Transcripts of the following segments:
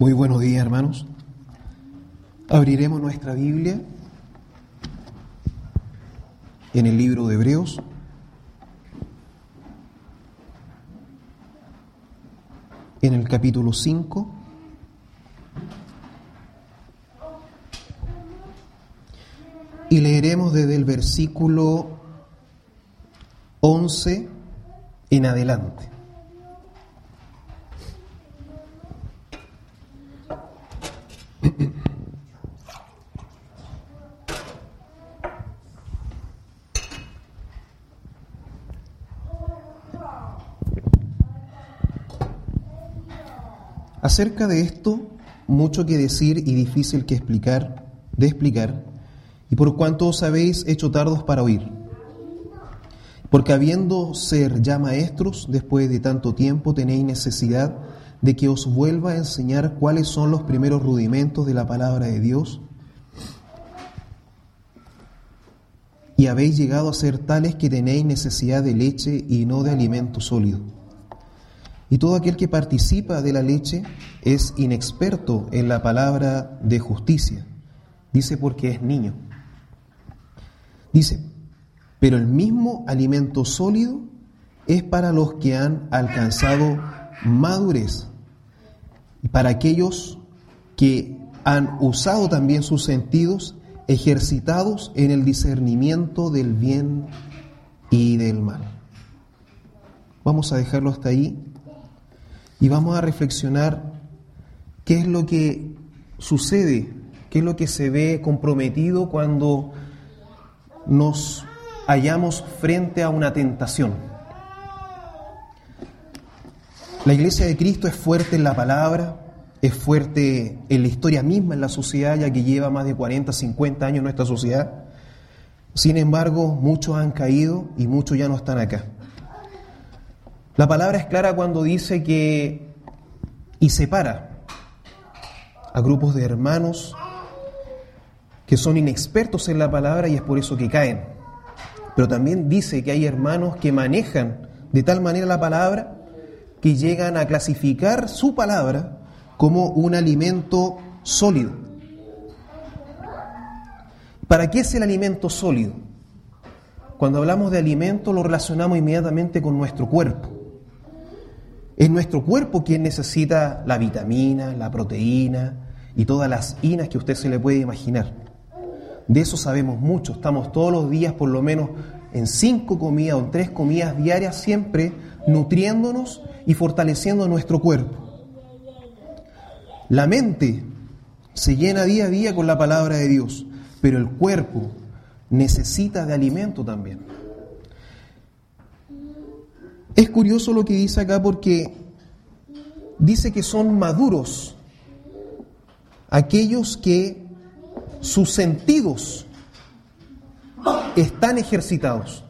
Muy buenos días, hermanos. Abriremos nuestra Biblia en el libro de Hebreos. En el capítulo 5. Y leeremos desde el versículo 11 en adelante. Acerca de esto, mucho que decir y difícil que explicar, de explicar, y por cuanto os habéis hecho tardos para oír. Porque habiendo ser ya maestros, después de tanto tiempo, tenéis necesidad de que os vuelva a enseñar cuáles son los primeros rudimentos de la palabra de Dios. Y habéis llegado a ser tales que tenéis necesidad de leche y no de alimento sólido. Y todo aquel que participa de la leche es inexperto en la palabra de justicia. Dice porque es niño. Dice, pero el mismo alimento sólido es para los que han alcanzado madurez y para aquellos que han usado también sus sentidos ejercitados en el discernimiento del bien y del mal. Vamos a dejarlo hasta ahí y vamos a reflexionar qué es lo que sucede, qué es lo que se ve comprometido cuando nos hallamos frente a una tentación. La iglesia de Cristo es fuerte en la palabra, es fuerte en la historia misma, en la sociedad, ya que lleva más de 40, 50 años nuestra sociedad. Sin embargo, muchos han caído y muchos ya no están acá. La palabra es clara cuando dice que y separa a grupos de hermanos que son inexpertos en la palabra y es por eso que caen. Pero también dice que hay hermanos que manejan de tal manera la palabra que llegan a clasificar su palabra como un alimento sólido. ¿Para qué es el alimento sólido? Cuando hablamos de alimento lo relacionamos inmediatamente con nuestro cuerpo. Es nuestro cuerpo quien necesita la vitamina, la proteína y todas las inas que usted se le puede imaginar. De eso sabemos mucho. Estamos todos los días, por lo menos en cinco comidas o en tres comidas diarias, siempre nutriéndonos y fortaleciendo nuestro cuerpo. La mente se llena día a día con la palabra de Dios, pero el cuerpo necesita de alimento también. Es curioso lo que dice acá porque dice que son maduros aquellos que sus sentidos están ejercitados.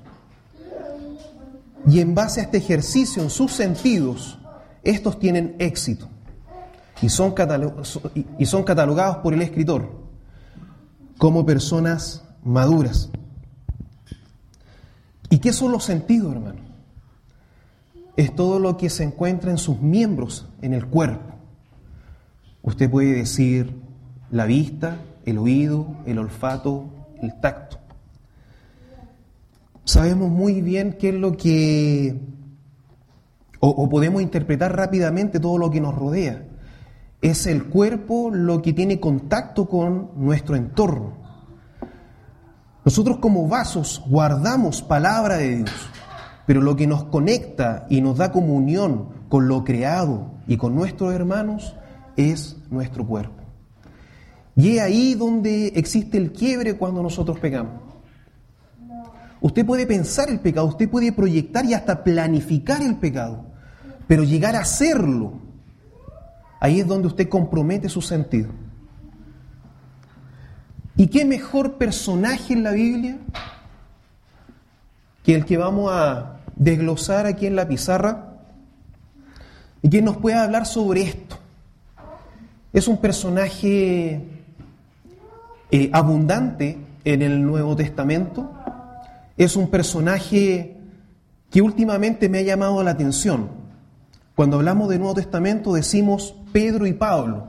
Y en base a este ejercicio en sus sentidos, estos tienen éxito y son, y son catalogados por el escritor como personas maduras. ¿Y qué son los sentidos, hermano? Es todo lo que se encuentra en sus miembros, en el cuerpo. Usted puede decir la vista, el oído, el olfato, el tacto sabemos muy bien qué es lo que, o, podemos interpretar rápidamente todo lo que nos rodea. Es el cuerpo lo que tiene contacto con nuestro entorno. Nosotros como vasos guardamos palabra de Dios, pero lo que nos conecta y nos da comunión con lo creado y con nuestros hermanos es nuestro cuerpo. Y es ahí donde existe el quiebre cuando nosotros pegamos. Usted puede pensar el pecado, usted puede proyectar y hasta planificar el pecado, pero llegar a hacerlo, ahí es donde usted compromete su sentido. ¿Y qué mejor personaje en la Biblia que el que vamos a desglosar aquí en la pizarra y que nos pueda hablar sobre esto? Es un personaje eh, abundante en el Nuevo Testamento es un personaje que últimamente me ha llamado la atención. Cuando hablamos del Nuevo Testamento decimos Pedro y Pablo,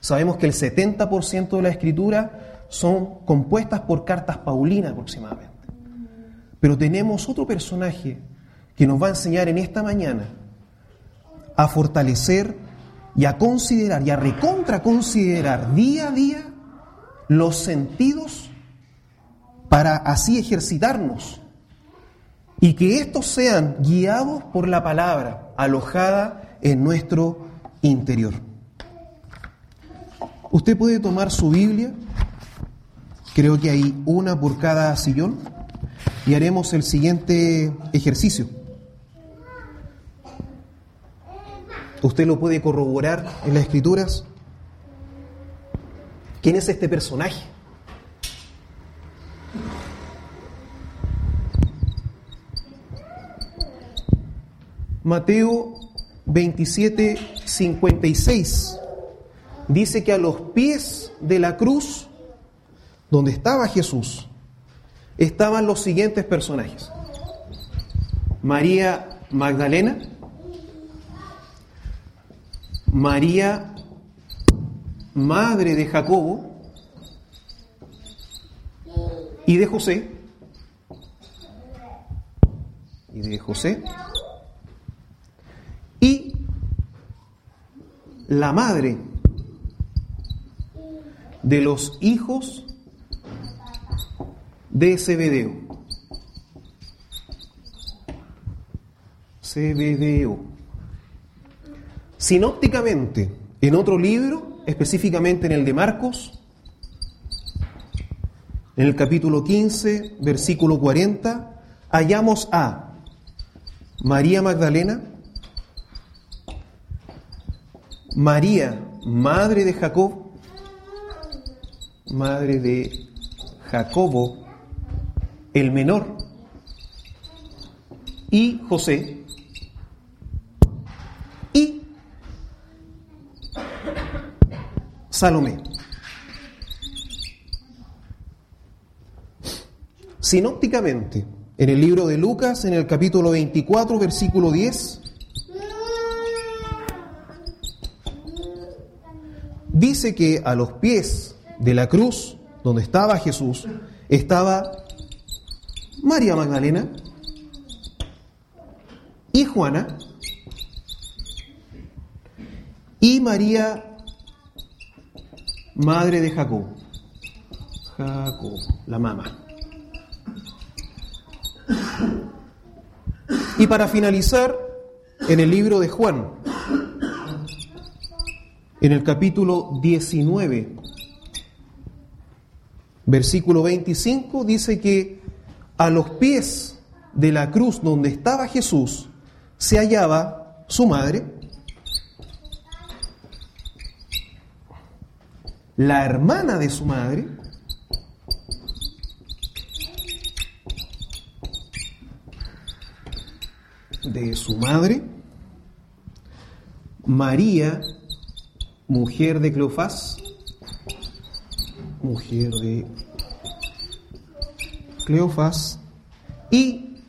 Sabemos que el 70% de la escritura son compuestas por cartas paulinas aproximadamente. Pero tenemos otro personaje que nos va a enseñar en esta mañana a fortalecer y a considerar y a recontraconsiderar día a día los sentidos para así ejercitarnos y que estos sean guiados por la palabra alojada en nuestro interior. Usted puede tomar su Biblia, creo que hay una por cada sillón, y haremos el siguiente ejercicio. Usted lo puede corroborar en las escrituras. ¿Quién es este personaje? Mateo 27, 56 dice que a los pies de la cruz, donde estaba Jesús, estaban los siguientes personajes. María Magdalena, María, madre de Jacobo y de José, y de José, y la madre de los hijos de Zebedeo. Zebedeo. Sinópticamente, en otro libro, específicamente en el de Marcos, en el capítulo 15, versículo 40, hallamos a María Magdalena, María, madre de Jacob, madre de Jacobo, el menor, y José, y Salomé. Sinópticamente, en el libro de Lucas, en el capítulo 24, versículo 10, dice que a los pies de la cruz, donde estaba Jesús, estaba María Magdalena y Juana y María, madre de Jacob. Jacob, la mamá. Y para finalizar, en el libro de Juan, en el capítulo 19, versículo 25, dice que a los pies de la cruz donde estaba Jesús se hallaba su madre, la hermana de su madre, de su madre, María, mujer de Cleofás, mujer de Cleofás, y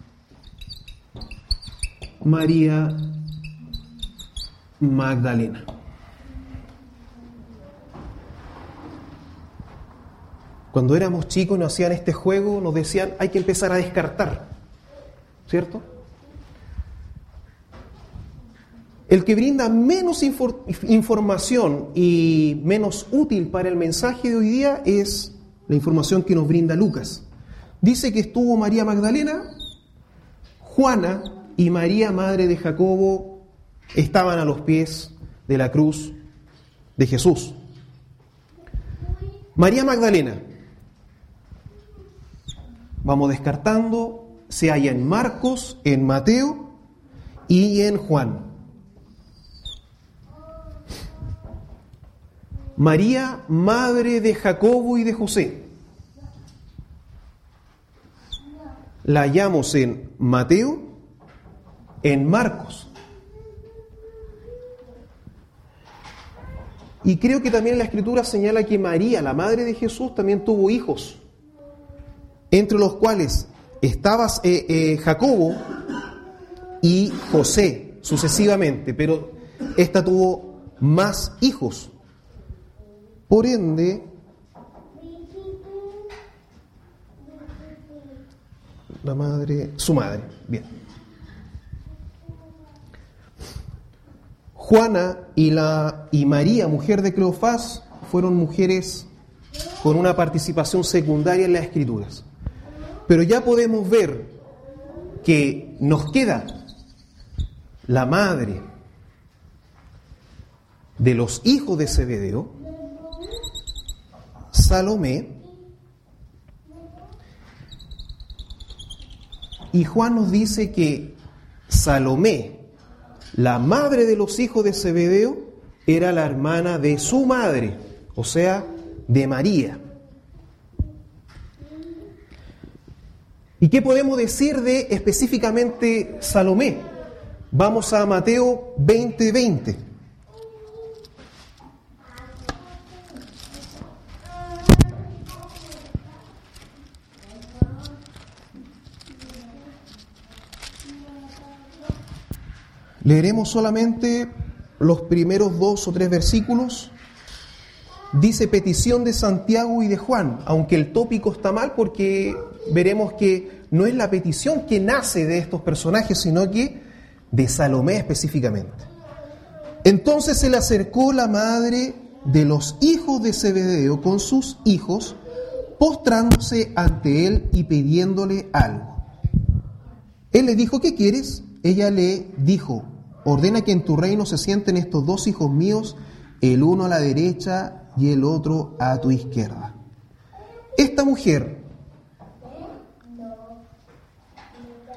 María Magdalena. Cuando éramos chicos nos hacían este juego, nos decían hay que empezar a descartar, ¿cierto? El que brinda menos información y menos útil para el mensaje de hoy día es la información que nos brinda Lucas. Dice que estuvo María Magdalena, Juana y María, madre de Jacobo, estaban a los pies de la cruz de Jesús. María Magdalena, vamos descartando, se halla en Marcos, en Mateo y en Juan. María, madre de Jacobo y de José. La hallamos en Mateo, en Marcos. Y creo que también la escritura señala que María, la madre de Jesús, también tuvo hijos, entre los cuales estaba eh, eh, Jacobo y José, sucesivamente, pero esta tuvo más hijos. Por ende, la madre, su madre, bien. Juana y, la, y María, mujer de Cleofás, fueron mujeres con una participación secundaria en las escrituras. Pero ya podemos ver que nos queda la madre de los hijos de Zebedeo, Salomé, y Juan nos dice que Salomé, la madre de los hijos de Zebedeo, era la hermana de su madre, o sea, de María. ¿Y qué podemos decir de específicamente Salomé? Vamos a Mateo 20:20. 20. Leeremos solamente los primeros dos o tres versículos. Dice petición de Santiago y de Juan, aunque el tópico está mal porque veremos que no es la petición que nace de estos personajes, sino que de Salomé específicamente. Entonces se le acercó la madre de los hijos de Zebedeo con sus hijos, postrándose ante él y pidiéndole algo. Él le dijo, ¿qué quieres? Ella le dijo, ordena que en tu reino se sienten estos dos hijos míos, el uno a la derecha y el otro a tu izquierda. Esta mujer,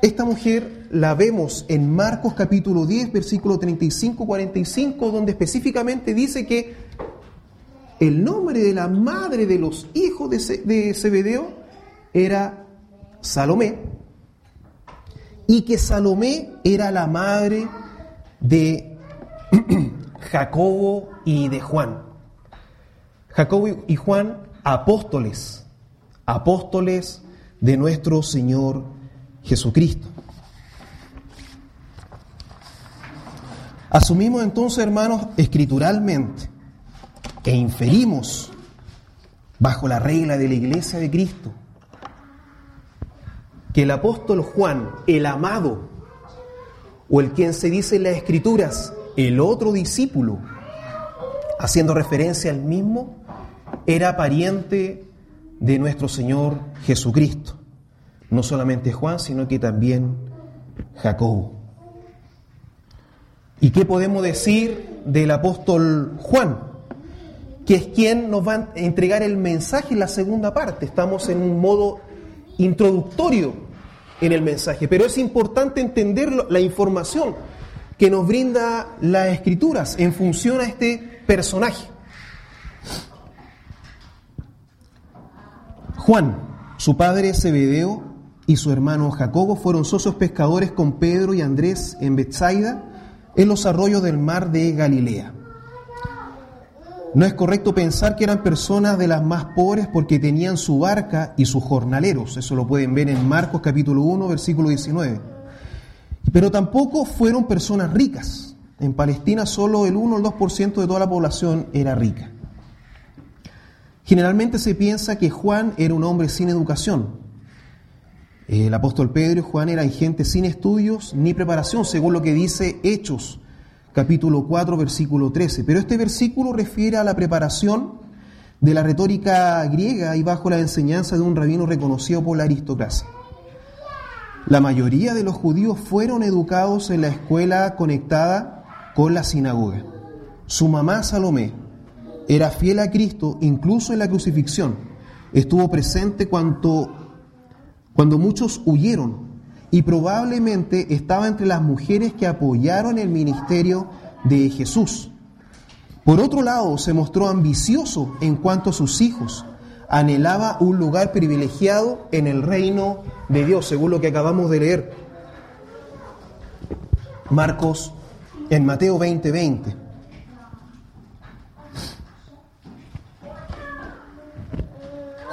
esta mujer la vemos en Marcos capítulo 10, versículo 35-45, donde específicamente dice que el nombre de la madre de los hijos de Zebedeo era Salomé, y que Salomé era la madre de Jacobo y de Juan. Jacobo y Juan, apóstoles, apóstoles de nuestro Señor Jesucristo. Asumimos entonces, hermanos, escrituralmente e inferimos bajo la regla de la iglesia de Cristo que el apóstol Juan, el amado, o el quien se dice en las escrituras, el otro discípulo, haciendo referencia al mismo, era pariente de nuestro Señor Jesucristo. No solamente Juan, sino que también Jacobo. ¿Y qué podemos decir del apóstol Juan? Que es quien nos va a entregar el mensaje en la segunda parte. Estamos en un modo introductorio en el mensaje, pero es importante entender la información que nos brinda las escrituras en función a este personaje. Juan, su padre Zebedeo y su hermano Jacobo fueron socios pescadores con Pedro y Andrés en Bethsaida, en los arroyos del mar de Galilea. No es correcto pensar que eran personas de las más pobres porque tenían su barca y sus jornaleros. Eso lo pueden ver en Marcos capítulo 1, versículo 19. Pero tampoco fueron personas ricas. En Palestina solo el 1 o el 2% de toda la población era rica. Generalmente se piensa que Juan era un hombre sin educación. El apóstol Pedro y Juan eran gente sin estudios ni preparación, según lo que dice Hechos capítulo 4, versículo 13. Pero este versículo refiere a la preparación de la retórica griega y bajo la enseñanza de un rabino reconocido por la aristocracia. La mayoría de los judíos fueron educados en la escuela conectada con la sinagoga. Su mamá Salomé era fiel a Cristo incluso en la crucifixión. Estuvo presente cuando, cuando muchos huyeron y probablemente estaba entre las mujeres que apoyaron el ministerio de Jesús. Por otro lado, se mostró ambicioso en cuanto a sus hijos. Anhelaba un lugar privilegiado en el reino de Dios, según lo que acabamos de leer. Marcos en Mateo 20:20. 20.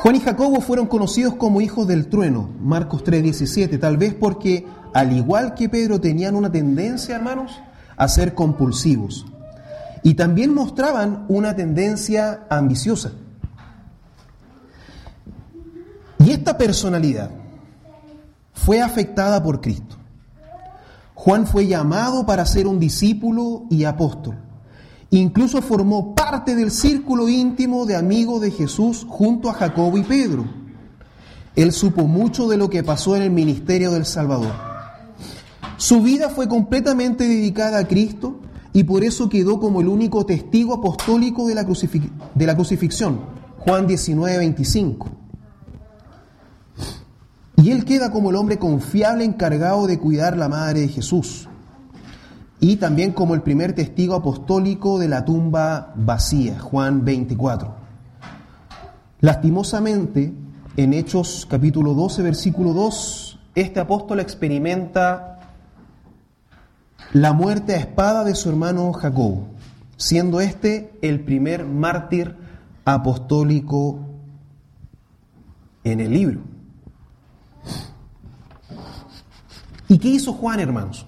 Juan y Jacobo fueron conocidos como hijos del trueno, Marcos 3:17, tal vez porque, al igual que Pedro, tenían una tendencia, hermanos, a ser compulsivos. y también mostraban una tendencia ambiciosa. Y esta personalidad fue afectada por Cristo. Juan fue llamado para ser un discípulo y apóstol. Incluso formó parte del círculo íntimo de amigos de Jesús junto a Jacobo y Pedro. Él supo mucho de lo que pasó en el ministerio del Salvador. Su vida fue completamente dedicada a Cristo y por eso quedó como el único testigo apostólico de la, de la crucifixión. Juan 19, 25. Y él queda como el hombre confiable encargado de cuidar la madre de Jesús. Y también como el primer testigo apostólico de la tumba vacía, Juan 24. Lastimosamente, en Hechos capítulo 12, versículo 2, este apóstol experimenta la muerte a espada de su hermano Jacobo, siendo este el primer mártir apostólico en el libro. ¿Y qué hizo Juan, hermanos?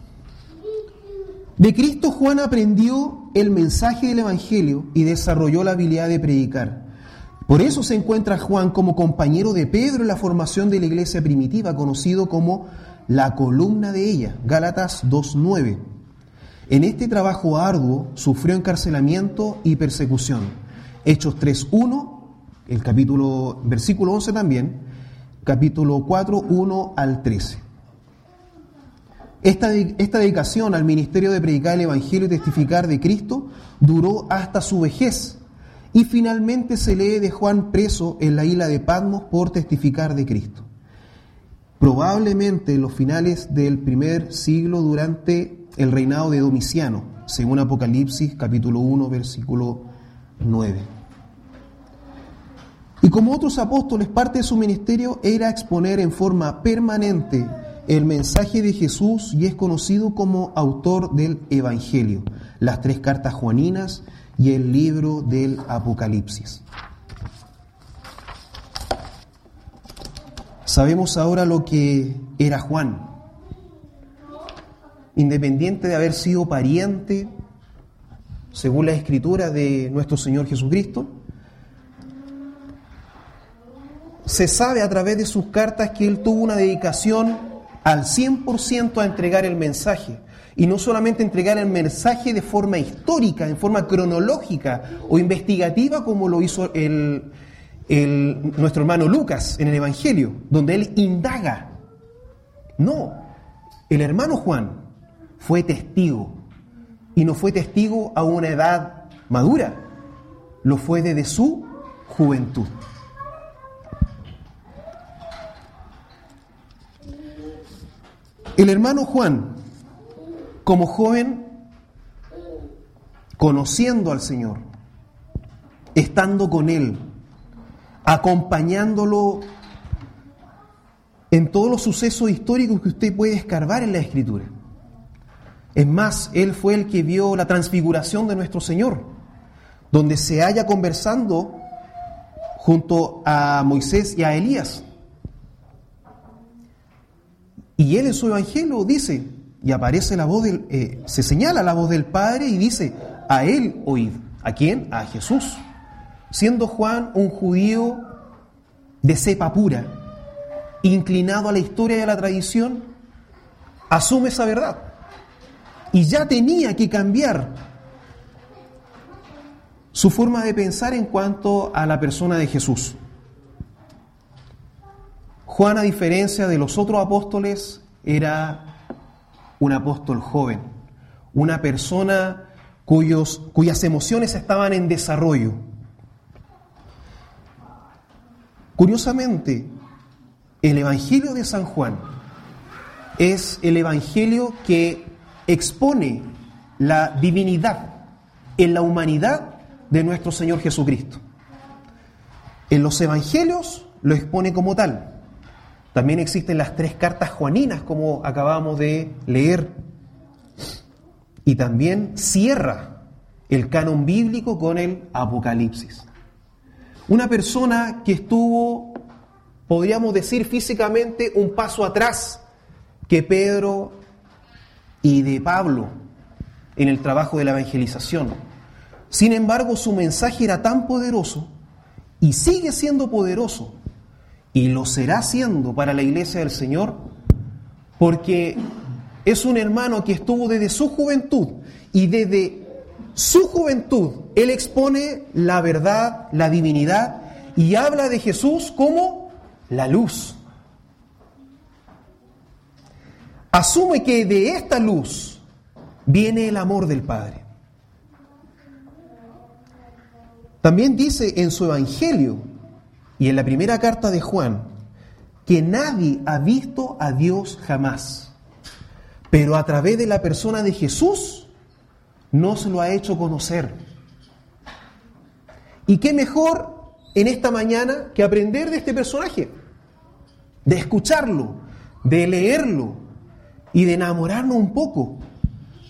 De Cristo Juan aprendió el mensaje del Evangelio y desarrolló la habilidad de predicar. Por eso se encuentra Juan como compañero de Pedro en la formación de la iglesia primitiva, conocido como la columna de ella, Gálatas 2.9. En este trabajo arduo sufrió encarcelamiento y persecución. Hechos 3.1, el capítulo, versículo 11 también, capítulo 4, 1 al 13. Esta, dedicación al ministerio de predicar el Evangelio y testificar de Cristo duró hasta su vejez y finalmente se lee de Juan preso en la isla de Patmos por testificar de Cristo. Probablemente en los finales del primer siglo durante el reinado de Domiciano, según Apocalipsis capítulo 1 versículo 9. Y como otros apóstoles, parte de su ministerio era exponer en forma permanente el mensaje de Jesús y es conocido como autor del Evangelio, las tres cartas juaninas y el libro del Apocalipsis. Sabemos ahora lo que era Juan. Independiente de haber sido pariente, según la escritura de nuestro Señor Jesucristo, se sabe a través de sus cartas que él tuvo una dedicación al 100% a entregar el mensaje. Y no solamente entregar el mensaje de forma histórica, en forma cronológica o investigativa, como lo hizo el, nuestro hermano Lucas en el Evangelio, donde él indaga. No, el hermano Juan fue testigo. Y no fue testigo a una edad madura, lo fue desde su juventud. El hermano Juan, como joven, conociendo al Señor, estando con Él, acompañándolo en todos los sucesos históricos que usted puede escarbar en la Escritura. Es más, Él fue el que vio la transfiguración de nuestro Señor, donde se halla conversando junto a Moisés y a Elías. Y él en su evangelio dice, y aparece la voz del, eh, se señala la voz del Padre y dice, a él oíd. ¿A quién? A Jesús. Siendo Juan un judío de cepa pura, inclinado a la historia y a la tradición, asume esa verdad. Y ya tenía que cambiar su forma de pensar en cuanto a la persona de Jesús. Juan, a diferencia de los otros apóstoles, era un apóstol joven, una persona cuyos, cuyas emociones estaban en desarrollo. Curiosamente, el Evangelio de San Juan es el Evangelio que expone la divinidad en la humanidad de nuestro Señor Jesucristo. En los Evangelios lo expone como tal. También existen las tres cartas juaninas, como acabamos de leer. Y también cierra el canon bíblico con el Apocalipsis. Una persona que estuvo, podríamos decir físicamente, un paso atrás que Pedro y de Pablo en el trabajo de la evangelización. Sin embargo, su mensaje era tan poderoso y sigue siendo poderoso y lo será siendo para la iglesia del Señor porque es un hermano que estuvo desde su juventud y desde su juventud él expone la verdad, la divinidad y habla de Jesús como la luz. Asume que de esta luz viene el amor del Padre. También dice en su Evangelio y en la primera carta de Juan que nadie ha visto a Dios jamás, pero a través de la persona de Jesús no se lo ha hecho conocer. ¿Y qué mejor en esta mañana que aprender de este personaje? De escucharlo, de leerlo y de enamorarnos un poco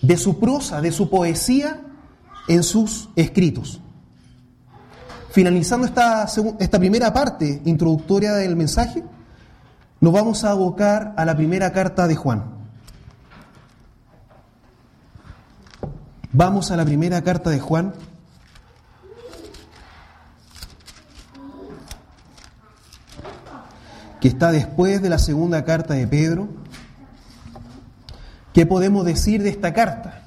de su prosa, de su poesía en sus escritos. Finalizando esta, esta primera parte introductoria del mensaje, nos vamos a abocar a la primera carta de Juan. Vamos a la primera carta de Juan. que está después de la segunda carta de Pedro. ¿Qué podemos decir de esta carta?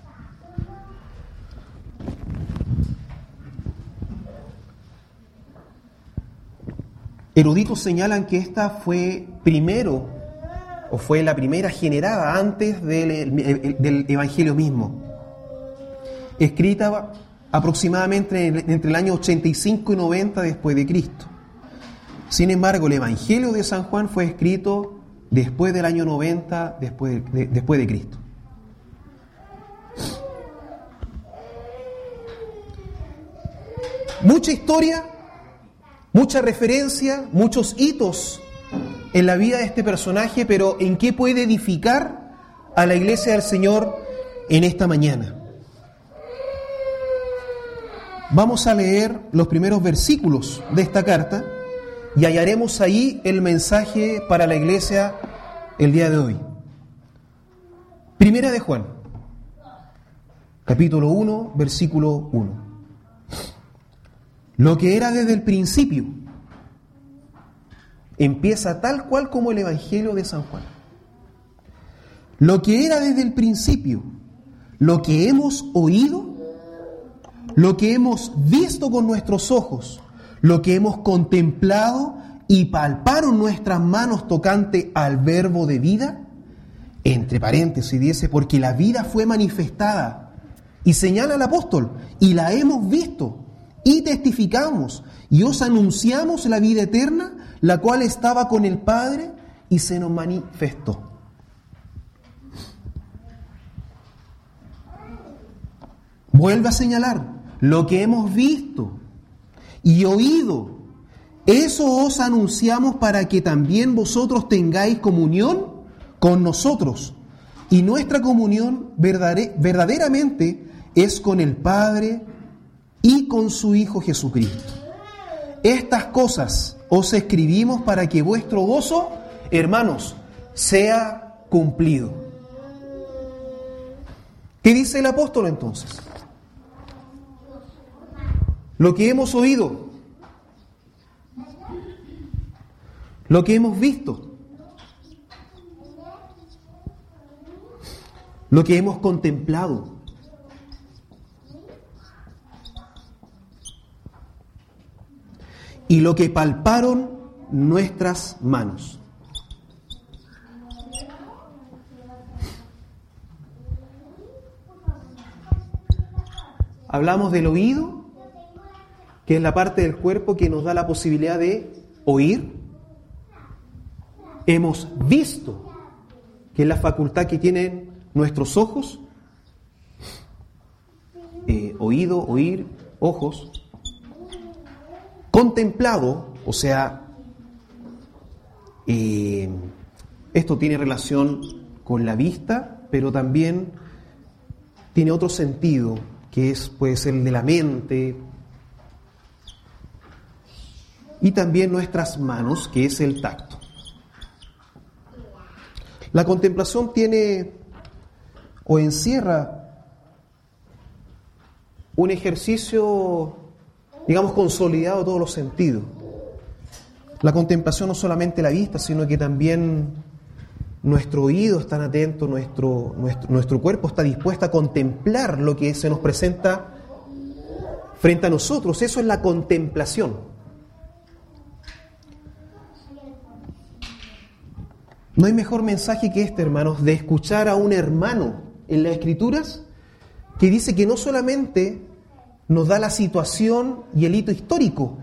Eruditos señalan que esta fue primero, o fue la primera generada antes del, Evangelio mismo, escrita aproximadamente entre el año 85 y 90 después de Cristo. Sin embargo, el Evangelio de San Juan fue escrito después del año 90 después después de Cristo. Mucha historia mucha referencia, muchos hitos en la vida de este personaje, pero ¿en qué puede edificar a la iglesia del Señor en esta mañana? Vamos a leer los primeros versículos de esta carta y hallaremos ahí el mensaje para la iglesia el día de hoy. Primera de Juan, capítulo 1, versículo 1. Lo que era desde el principio empieza tal cual como el Evangelio de San Juan. Lo que era desde el principio, lo que hemos oído, lo que hemos visto con nuestros ojos, lo que hemos contemplado y palparon nuestras manos tocante al verbo de vida, entre paréntesis dice, porque la vida fue manifestada, y señala el apóstol, y la hemos visto y testificamos y os anunciamos la vida eterna, la cual estaba con el Padre y se nos manifestó. Vuelve a señalar lo que hemos visto y oído. Eso os anunciamos para que también vosotros tengáis comunión con nosotros. Y nuestra comunión verdaderamente es con el Padre y con su Hijo Jesucristo. Estas cosas os escribimos para que vuestro gozo, hermanos, sea cumplido. ¿Qué dice el apóstol entonces? Lo que hemos oído, lo que hemos visto, lo que hemos contemplado, y lo que palparon nuestras manos. Hablamos del oído, que es la parte del cuerpo que nos da la posibilidad de oír. Hemos visto, que es la facultad que tienen nuestros ojos. Eh, oído, oír, ojos. Contemplado, o sea, eh, esto tiene relación con la vista, pero también tiene otro sentido, que es, puede ser el de la mente, y también nuestras manos, que es el tacto. La contemplación tiene o encierra un ejercicio, digamos, consolidado todos los sentidos. La contemplación no solamente la vista, sino que también nuestro oído está atento, nuestro, nuestro, nuestro cuerpo está dispuesto a contemplar lo que se nos presenta frente a nosotros. Eso es la contemplación. No hay mejor mensaje que este, hermanos, de escuchar a un hermano en las Escrituras que dice que no solamente nos da la situación y el hito histórico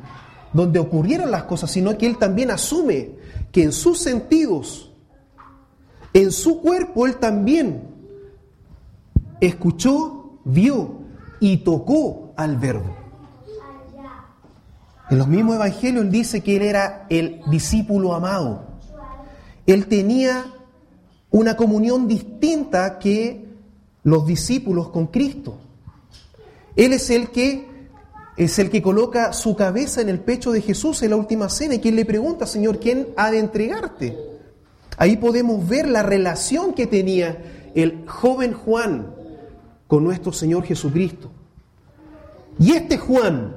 donde ocurrieron las cosas, sino que él también asume que en sus sentidos, en su cuerpo, él también escuchó, vio y tocó al verbo. En los mismos evangelios él dice que él era el discípulo amado. Él tenía una comunión distinta que los discípulos con Cristo. Él es el que es el que coloca su cabeza en el pecho de Jesús en la última cena y quien le pregunta, Señor, ¿quién ha de entregarte? Ahí podemos ver la relación que tenía el joven Juan con nuestro Señor Jesucristo. Y este Juan,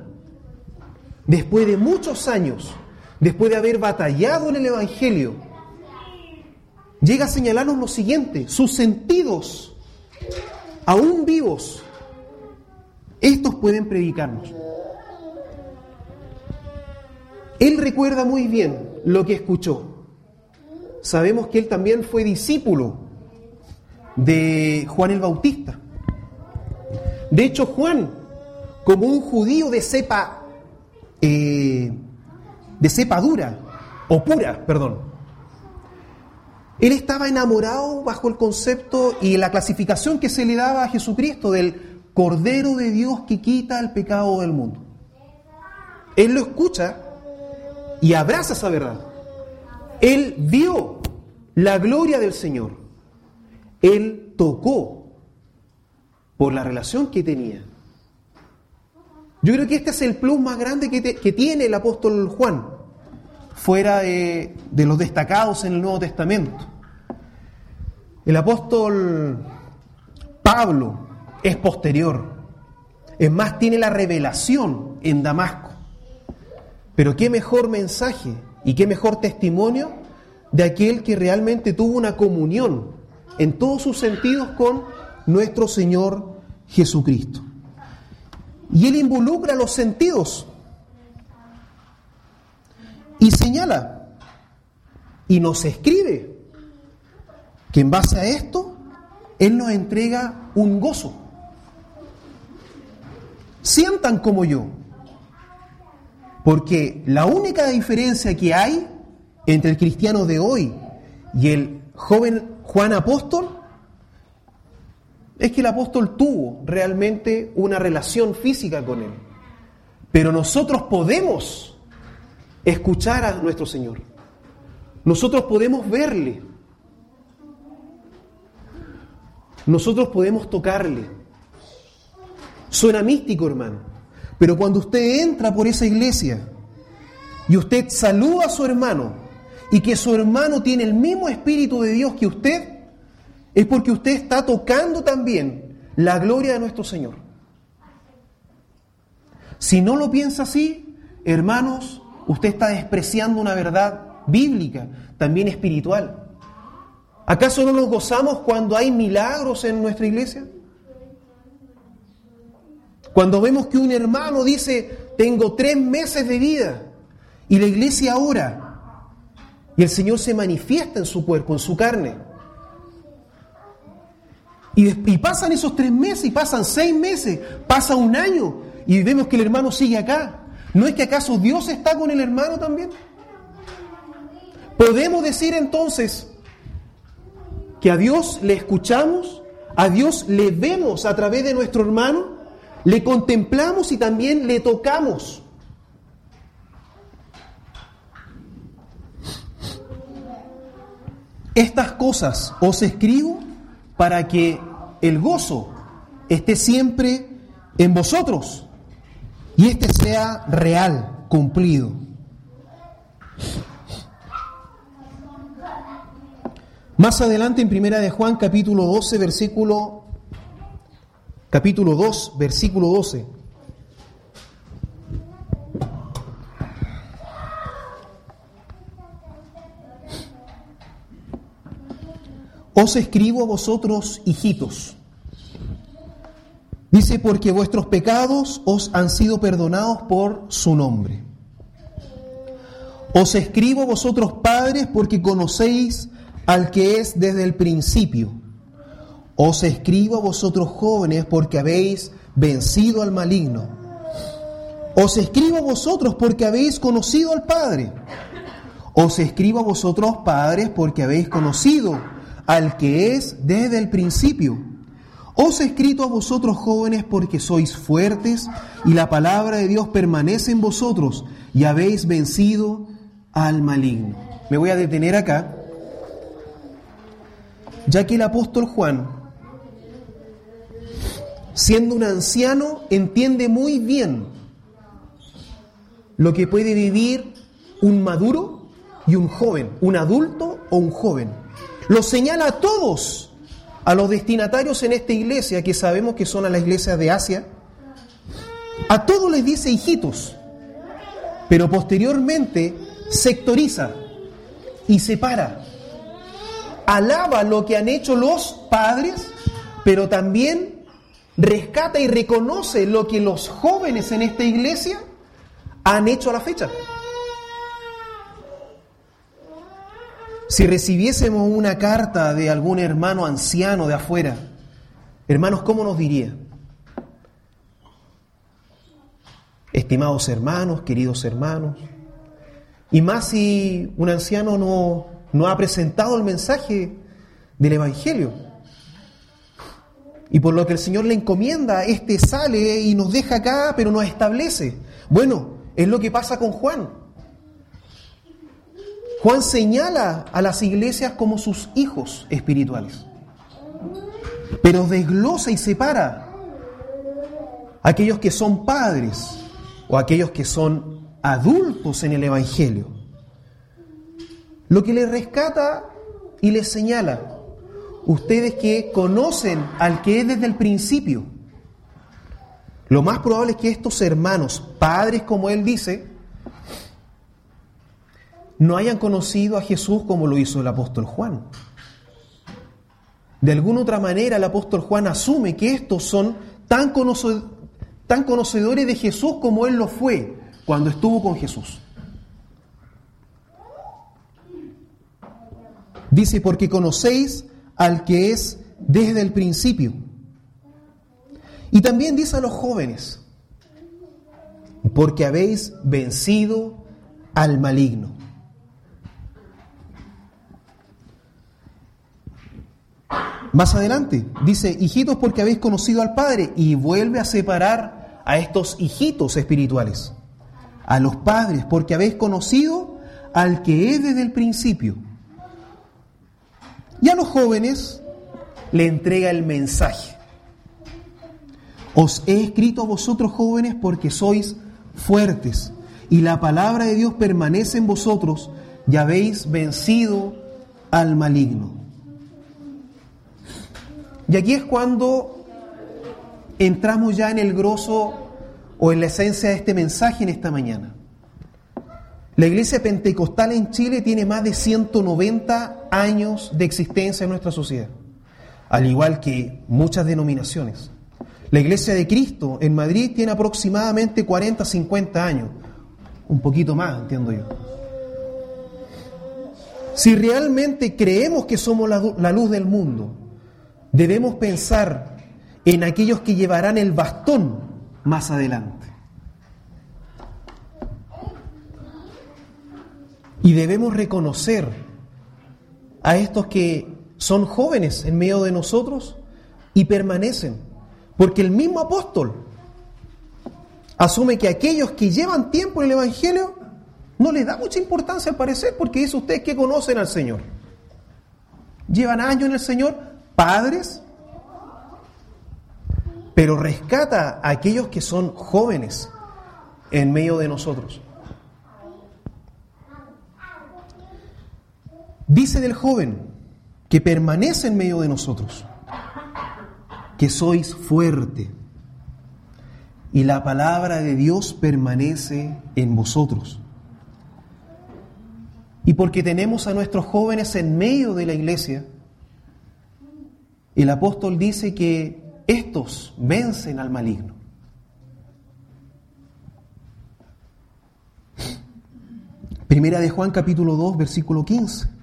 después de muchos años, después de haber batallado en el Evangelio, llega a señalarnos lo siguiente, sus sentidos, aún vivos, estos pueden predicarnos. Él recuerda muy bien lo que escuchó. Sabemos que él también fue discípulo de Juan el Bautista. De hecho, Juan, como un judío de cepa, eh, de cepa dura, o pura, perdón, él estaba enamorado bajo el concepto y la clasificación que se le daba a Jesucristo del Cordero de Dios que quita el pecado del mundo. Él lo escucha y abraza esa verdad. Él vio la gloria del Señor. Él tocó por la relación que tenía. Yo creo que este es el plus más grande que, tiene el apóstol Juan fuera de, los destacados en el Nuevo Testamento. El apóstol Pablo es posterior. Es más, tiene la revelación en Damasco. Pero qué mejor mensaje y qué mejor testimonio de aquel que realmente tuvo una comunión en todos sus sentidos con nuestro Señor Jesucristo. Y él involucra los sentidos y señala y nos escribe que en base a esto Él nos entrega un gozo. Sientan como yo, porque la única diferencia que hay entre el cristiano de hoy y el joven Juan Apóstol es que el apóstol tuvo realmente una relación física con él. Pero nosotros podemos escuchar a nuestro Señor. Nosotros podemos verle. Nosotros podemos tocarle. Suena místico, hermano. Pero cuando usted entra por esa iglesia y usted saluda a su hermano y que su hermano tiene el mismo espíritu de Dios que usted, es porque usted está tocando también la gloria de nuestro Señor. Si no lo piensa así, hermanos, usted está despreciando una verdad bíblica, también espiritual. ¿Acaso no nos gozamos cuando hay milagros en nuestra iglesia? Cuando vemos que un hermano dice, tengo tres meses de vida, y la iglesia ora, y el Señor se manifiesta en su cuerpo, en su carne. Y, y pasan esos tres meses, y pasan seis meses, pasa un año, y vemos que el hermano sigue acá. ¿No es que acaso Dios está con el hermano también? Podemos decir entonces que a Dios le escuchamos, a Dios le vemos a través de nuestro hermano, le contemplamos y también le tocamos. Estas cosas os escribo para que el gozo esté siempre en vosotros y este sea real, cumplido. Más adelante en Primera de Juan capítulo 12 versículo capítulo 2, versículo 12. Os escribo a vosotros, hijitos. Dice, porque vuestros pecados os han sido perdonados por su nombre. Os escribo a vosotros, padres, porque conocéis al que es desde el principio. Os escribo a vosotros, jóvenes, porque habéis vencido al maligno. Os escribo a vosotros porque habéis conocido al Padre. Os escribo a vosotros, padres, porque habéis conocido al que es desde el principio. Os he escrito a vosotros jóvenes porque sois fuertes y la palabra de Dios permanece en vosotros y habéis vencido al maligno. Me voy a detener acá, ya que el apóstol Juan, siendo un anciano, entiende muy bien lo que puede vivir un maduro y un joven, un adulto o un joven. Lo señala a todos, a los destinatarios en esta iglesia, que sabemos que son a las iglesias de Asia. A todos les dice hijitos, pero posteriormente sectoriza y separa. Alaba lo que han hecho los padres, pero también rescata y reconoce lo que los jóvenes en esta iglesia han hecho a la fecha. Si recibiésemos una carta de algún hermano anciano de afuera, hermanos, ¿cómo nos diría? Estimados hermanos, queridos hermanos, y más si un anciano no, no ha presentado el mensaje del Evangelio. Y por lo que el Señor le encomienda, este sale y nos deja acá, pero nos establece. Bueno, es lo que pasa con Juan. Juan señala a las iglesias como sus hijos espirituales, pero desglosa y separa a aquellos que son padres o aquellos que son adultos en el Evangelio. Lo que les rescata y les señala, ustedes que conocen al que es desde el principio, lo más probable es que estos hermanos, padres como él dice, no hayan conocido a Jesús como lo hizo el apóstol Juan. De alguna otra manera el apóstol Juan asume que estos son tan, tan conocedores de Jesús como él lo fue cuando estuvo con Jesús. Dice, porque conocéis al que es desde el principio. Y también dice a los jóvenes, porque habéis vencido al maligno. Más adelante dice, hijitos porque habéis conocido al Padre y vuelve a separar a estos hijitos espirituales, a los padres porque habéis conocido al que es desde el principio. Y a los jóvenes le entrega el mensaje. Os he escrito a vosotros jóvenes porque sois fuertes y la palabra de Dios permanece en vosotros y habéis vencido al maligno. Y aquí es cuando entramos ya en el grosso o en la esencia de este mensaje en esta mañana. La iglesia pentecostal en Chile tiene más de 190 años de existencia en nuestra sociedad, al igual que muchas denominaciones. La iglesia de Cristo en Madrid tiene aproximadamente 40, 50 años, un poquito más, entiendo yo. Si realmente creemos que somos la, luz del mundo, debemos pensar en aquellos que llevarán el bastón más adelante. Y debemos reconocer a estos que son jóvenes en medio de nosotros y permanecen. Porque el mismo apóstol asume que aquellos que llevan tiempo en el Evangelio no les da mucha importancia al parecer porque es ustedes que conocen al Señor. Llevan años en el Señor, padres, pero rescata a aquellos que son jóvenes en medio de nosotros. Dice del joven que permanece en medio de nosotros, que sois fuerte. y la palabra de Dios permanece en vosotros. Y porque tenemos a nuestros jóvenes en medio de la iglesia, el apóstol dice que estos vencen al maligno. Primera de Juan capítulo 2, versículo 15.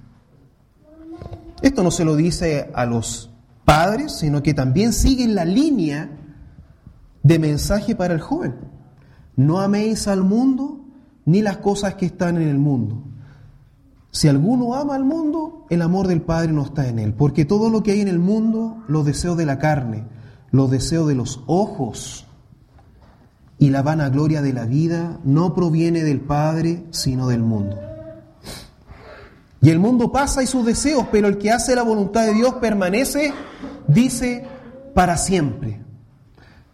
Esto no se lo dice a los padres, sino que también sigue la línea de mensaje para el joven. No améis al mundo ni las cosas que están en el mundo. Si alguno ama al mundo, el amor del Padre no está en él, porque todo lo que hay en el mundo, los deseos de la carne, los deseos de los ojos y la vanagloria de la vida, no proviene del Padre, sino del mundo. Y el mundo pasa y sus deseos, pero el que hace la voluntad de Dios permanece, dice, para siempre.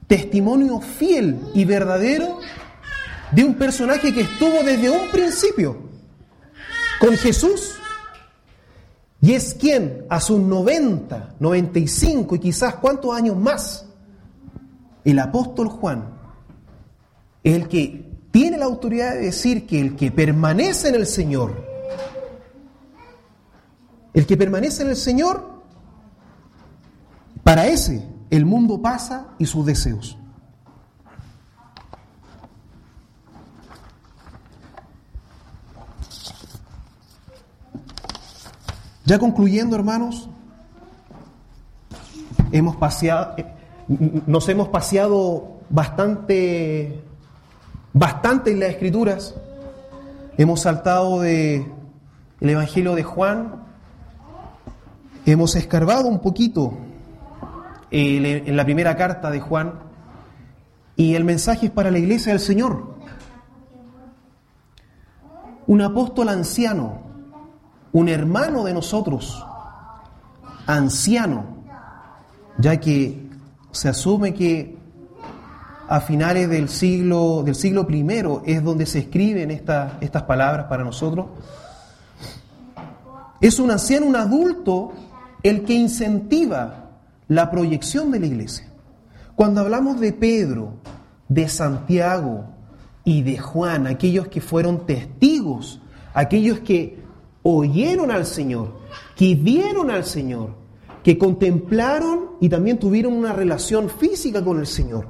Testimonio fiel y verdadero de un personaje que estuvo desde un principio con Jesús. Y es quien a sus 90, 95 y quizás cuántos años más, el apóstol Juan, el que tiene la autoridad de decir que el que permanece en el Señor, el que permanece en el Señor, para ese el mundo pasa y sus deseos. Ya concluyendo, hermanos, hemos paseado, nos hemos paseado bastante, bastante en las escrituras. Hemos saltado de el Evangelio de Juan Hemos escarbado un poquito eh, en la primera carta de Juan y el mensaje es para la iglesia del Señor. Un apóstol anciano, un hermano de nosotros, anciano, ya que se asume que a finales del siglo, del siglo I es donde se escriben estas palabras para nosotros. Es un anciano, un adulto el que incentiva la proyección de la iglesia. Cuando hablamos de Pedro, de Santiago y de Juan, aquellos que fueron testigos, aquellos que oyeron al Señor, que vieron al Señor, que contemplaron y también tuvieron una relación física con el Señor.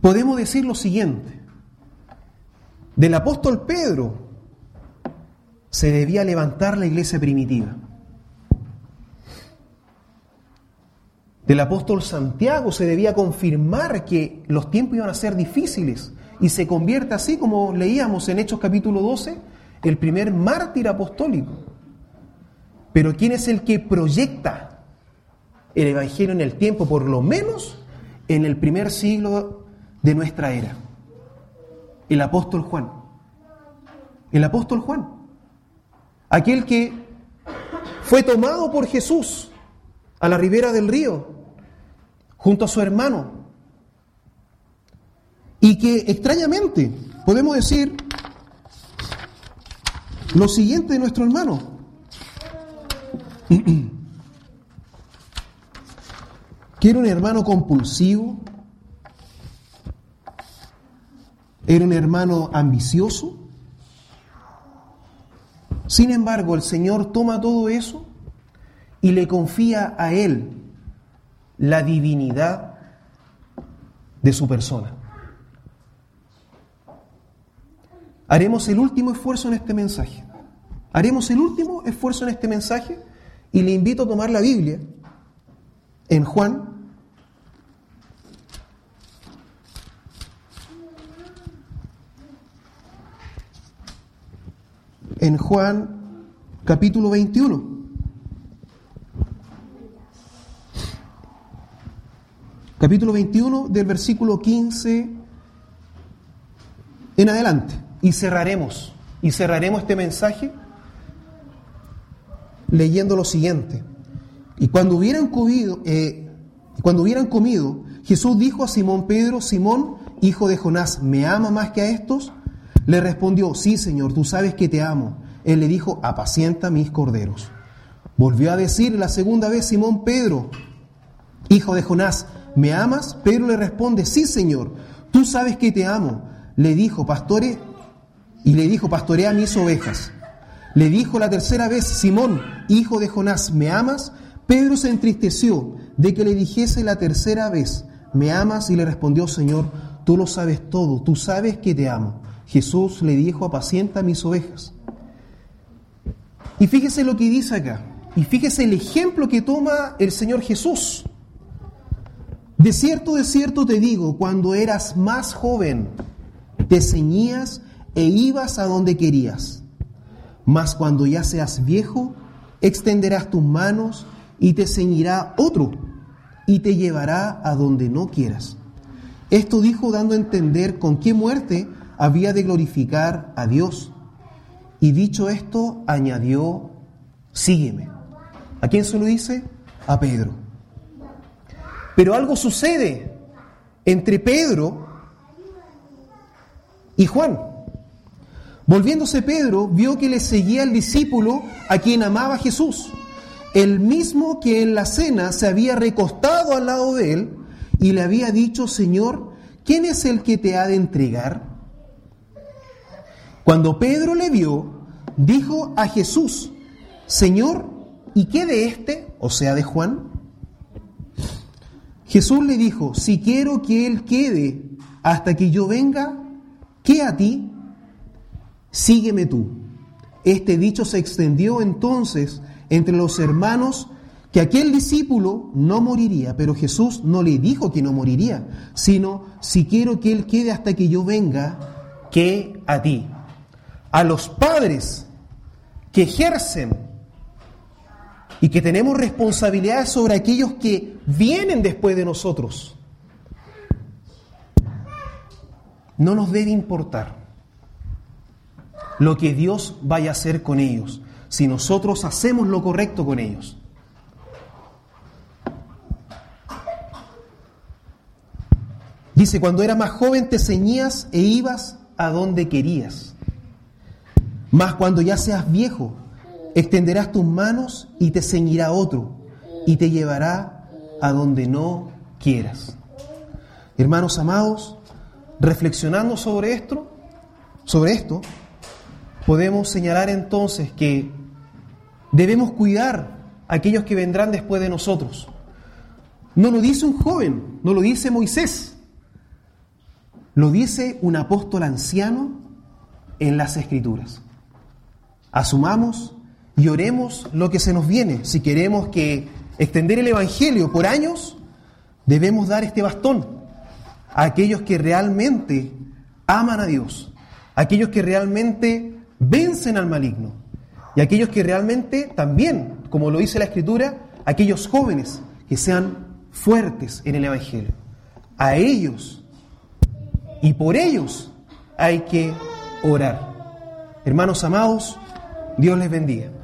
Podemos decir lo siguiente, del apóstol Pedro, se debía levantar la iglesia primitiva. Del apóstol Santiago se debía confirmar que los tiempos iban a ser difíciles y se convierte así como leíamos en Hechos capítulo 12, el primer mártir apostólico. Pero ¿quién es el que proyecta el Evangelio en el tiempo, por lo menos en el primer siglo de nuestra era? El apóstol Juan. El apóstol Juan aquel que fue tomado por Jesús a la ribera del río, junto a su hermano, y que extrañamente podemos decir lo siguiente de nuestro hermano. que era un hermano compulsivo, era un hermano ambicioso, sin embargo, el Señor toma todo eso y le confía a Él la divinidad de su persona. Haremos el último esfuerzo en este mensaje. Haremos el último esfuerzo en este mensaje y le invito a tomar la Biblia en Juan en Juan capítulo 21. Capítulo 21 del versículo 15 en adelante. Y cerraremos, y cerraremos este mensaje leyendo lo siguiente. Y cuando hubieran comido, eh, cuando hubieran comido, Jesús dijo a Simón Pedro, Simón, hijo de Jonás, ¿me ama más que a estos? Le respondió, sí, Señor, tú sabes que te amo. Él le dijo, apacienta mis corderos. Volvió a decir la segunda vez Simón Pedro, hijo de Jonás, ¿me amas? Pedro le responde, sí, Señor, tú sabes que te amo. Le dijo, pastore, y le dijo, pastorea mis ovejas. Le dijo la tercera vez, Simón, hijo de Jonás, ¿me amas? Pedro se entristeció de que le dijese la tercera vez, ¿me amas? Y le respondió, Señor, tú lo sabes todo, tú sabes que te amo. Jesús le dijo, apacienta mis ovejas. Y fíjese lo que dice acá, y fíjese el ejemplo que toma el Señor Jesús. De cierto, de cierto te digo, cuando eras más joven, te ceñías e ibas a donde querías mas cuando ya seas viejo, extenderás tus manos y te ceñirá otro y te llevará a donde no quieras. Esto dijo dando a entender con qué muerte había de glorificar a Dios. Y dicho esto, añadió, sígueme. ¿A quién se lo dice? A Pedro. Pero algo sucede entre Pedro y Juan. Volviéndose Pedro, vio que le seguía el discípulo a quien amaba Jesús, el mismo que en la cena se había recostado al lado de él y le había dicho, Señor, ¿quién es el que te ha de entregar? Cuando Pedro le vio, dijo a Jesús, Señor, ¿y qué de este, o sea, de Juan? Jesús le dijo, si quiero que él quede hasta que yo venga, ¿qué a ti? sígueme tú. Este dicho se extendió entonces entre los hermanos que aquel discípulo no moriría, pero Jesús no le dijo que no moriría, sino si quiero que él quede hasta que yo venga, que a ti. A los padres que ejercen y que tenemos responsabilidades sobre aquellos que vienen después de nosotros, no nos debe importar lo que Dios vaya a hacer con ellos, si nosotros hacemos lo correcto con ellos. Dice, cuando era más joven te ceñías e ibas a donde querías. Mas cuando ya seas viejo, extenderás tus manos y te ceñirá otro y te llevará a donde no quieras. Hermanos amados, reflexionando sobre esto, sobre esto, podemos señalar entonces que debemos cuidar a aquellos que vendrán después de nosotros. No lo dice un joven, no lo dice Moisés, lo dice un apóstol anciano en las Escrituras. Asumamos y oremos lo que se nos viene. Si queremos que extender el Evangelio por años, debemos dar este bastón a aquellos que realmente aman a Dios, a aquellos que realmente vencen al maligno. Y aquellos que realmente también, como lo dice la Escritura, aquellos jóvenes que sean fuertes en el Evangelio. A ellos y por ellos hay que orar. Hermanos amados, Dios les bendiga.